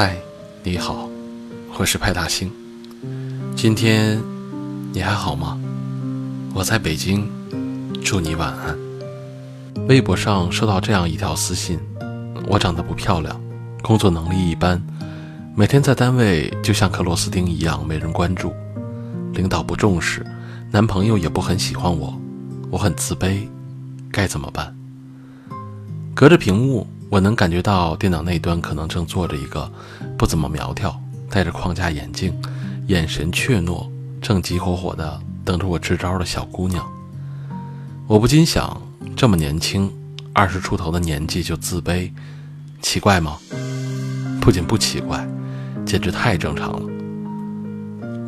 嗨，你好，我是派大星。今天你还好吗？我在北京，祝你晚安。微博上收到这样一条私信：我长得不漂亮，工作能力一般，每天在单位就像颗螺丝钉一样没人关注，领导不重视，男朋友也不很喜欢我，我很自卑，该怎么办？隔着屏幕。我能感觉到电脑那端可能正坐着一个不怎么苗条、戴着框架眼镜、眼神怯懦、正急火火的等着我支招的小姑娘。我不禁想：这么年轻，二十出头的年纪就自卑，奇怪吗？不仅不奇怪，简直太正常了。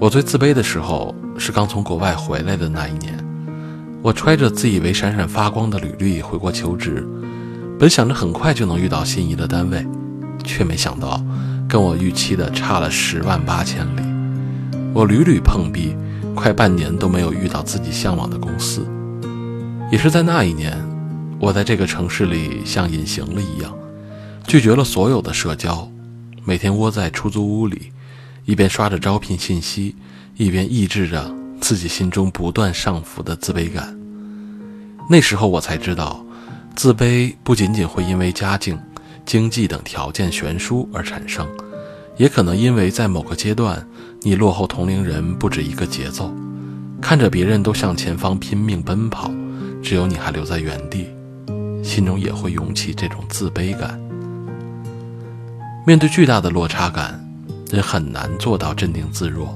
我最自卑的时候是刚从国外回来的那一年，我揣着自以为闪闪发光的履历回国求职。本想着很快就能遇到心仪的单位，却没想到跟我预期的差了十万八千里。我屡屡碰壁，快半年都没有遇到自己向往的公司。也是在那一年，我在这个城市里像隐形了一样，拒绝了所有的社交，每天窝在出租屋里，一边刷着招聘信息，一边抑制着自己心中不断上浮的自卑感。那时候我才知道。自卑不仅仅会因为家境、经济等条件悬殊而产生，也可能因为在某个阶段你落后同龄人不止一个节奏，看着别人都向前方拼命奔跑，只有你还留在原地，心中也会涌起这种自卑感。面对巨大的落差感，人很难做到镇定自若。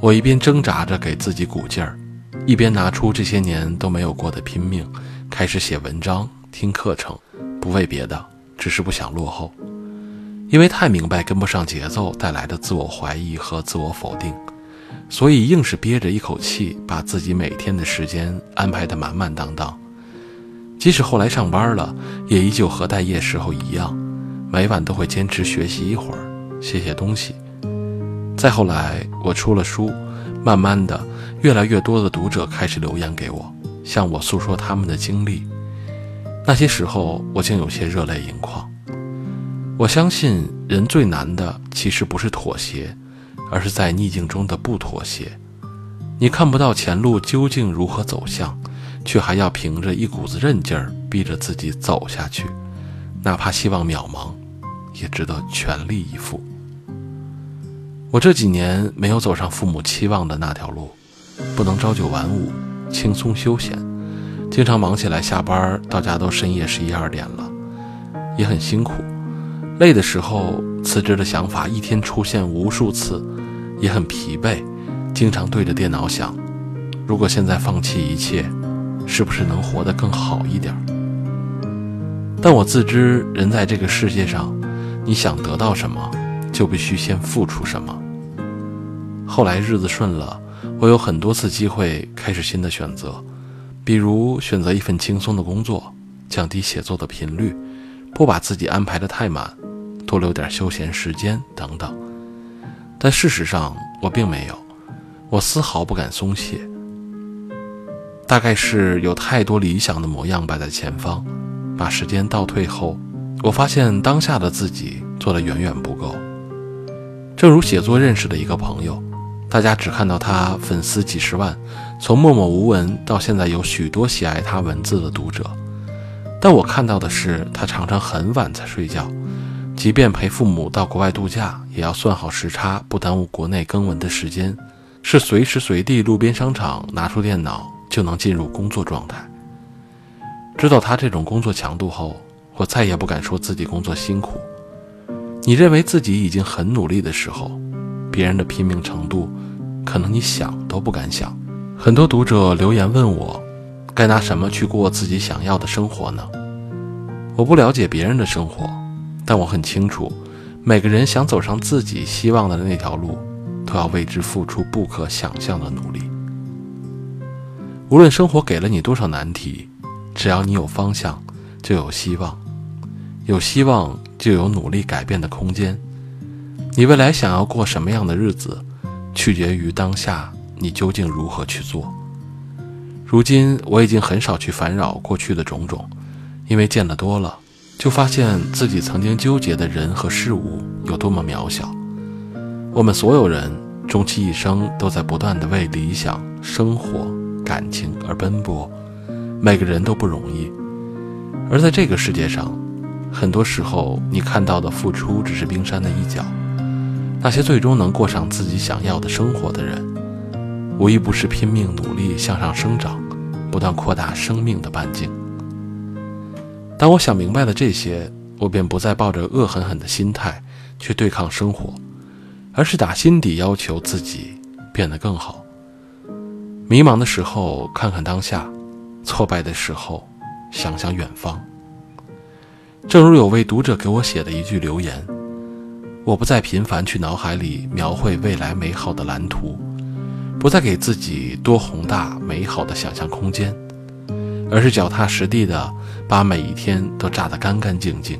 我一边挣扎着给自己鼓劲儿，一边拿出这些年都没有过的拼命。开始写文章、听课程，不为别的，只是不想落后。因为太明白跟不上节奏带来的自我怀疑和自我否定，所以硬是憋着一口气，把自己每天的时间安排得满满当当。即使后来上班了，也依旧和待业时候一样，每晚都会坚持学习一会儿，写写东西。再后来，我出了书，慢慢的，越来越多的读者开始留言给我。向我诉说他们的经历，那些时候我竟有些热泪盈眶。我相信人最难的其实不是妥协，而是在逆境中的不妥协。你看不到前路究竟如何走向，却还要凭着一股子韧劲儿逼着自己走下去，哪怕希望渺茫，也值得全力以赴。我这几年没有走上父母期望的那条路，不能朝九晚五。轻松休闲，经常忙起来，下班到家都深夜十一二点了，也很辛苦。累的时候，辞职的想法一天出现无数次，也很疲惫，经常对着电脑想：如果现在放弃一切，是不是能活得更好一点？但我自知，人在这个世界上，你想得到什么，就必须先付出什么。后来日子顺了。我有很多次机会开始新的选择，比如选择一份轻松的工作，降低写作的频率，不把自己安排的太满，多留点休闲时间等等。但事实上，我并没有，我丝毫不敢松懈。大概是有太多理想的模样摆在前方，把时间倒退后，我发现当下的自己做的远远不够。正如写作认识的一个朋友。大家只看到他粉丝几十万，从默默无闻到现在有许多喜爱他文字的读者，但我看到的是他常常很晚才睡觉，即便陪父母到国外度假，也要算好时差，不耽误国内更文的时间，是随时随地路边商场拿出电脑就能进入工作状态。知道他这种工作强度后，我再也不敢说自己工作辛苦。你认为自己已经很努力的时候。别人的拼命程度，可能你想都不敢想。很多读者留言问我，该拿什么去过自己想要的生活呢？我不了解别人的生活，但我很清楚，每个人想走上自己希望的那条路，都要为之付出不可想象的努力。无论生活给了你多少难题，只要你有方向，就有希望；有希望，就有努力改变的空间。你未来想要过什么样的日子，取决于当下你究竟如何去做。如今我已经很少去烦扰过去的种种，因为见得多了，就发现自己曾经纠结的人和事物有多么渺小。我们所有人终其一生都在不断的为理想、生活、感情而奔波，每个人都不容易。而在这个世界上，很多时候你看到的付出只是冰山的一角，那些最终能过上自己想要的生活的人，无一不是拼命努力向上生长，不断扩大生命的半径。当我想明白了这些，我便不再抱着恶狠狠的心态去对抗生活。而是打心底要求自己变得更好。迷茫的时候看看当下，挫败的时候想想远方。正如有位读者给我写的一句留言：“我不再频繁去脑海里描绘未来美好的蓝图，不再给自己多宏大美好的想象空间，而是脚踏实地的把每一天都炸得干干净净，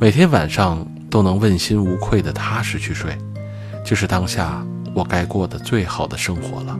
每天晚上都能问心无愧的踏实去睡。”就是当下我该过的最好的生活了。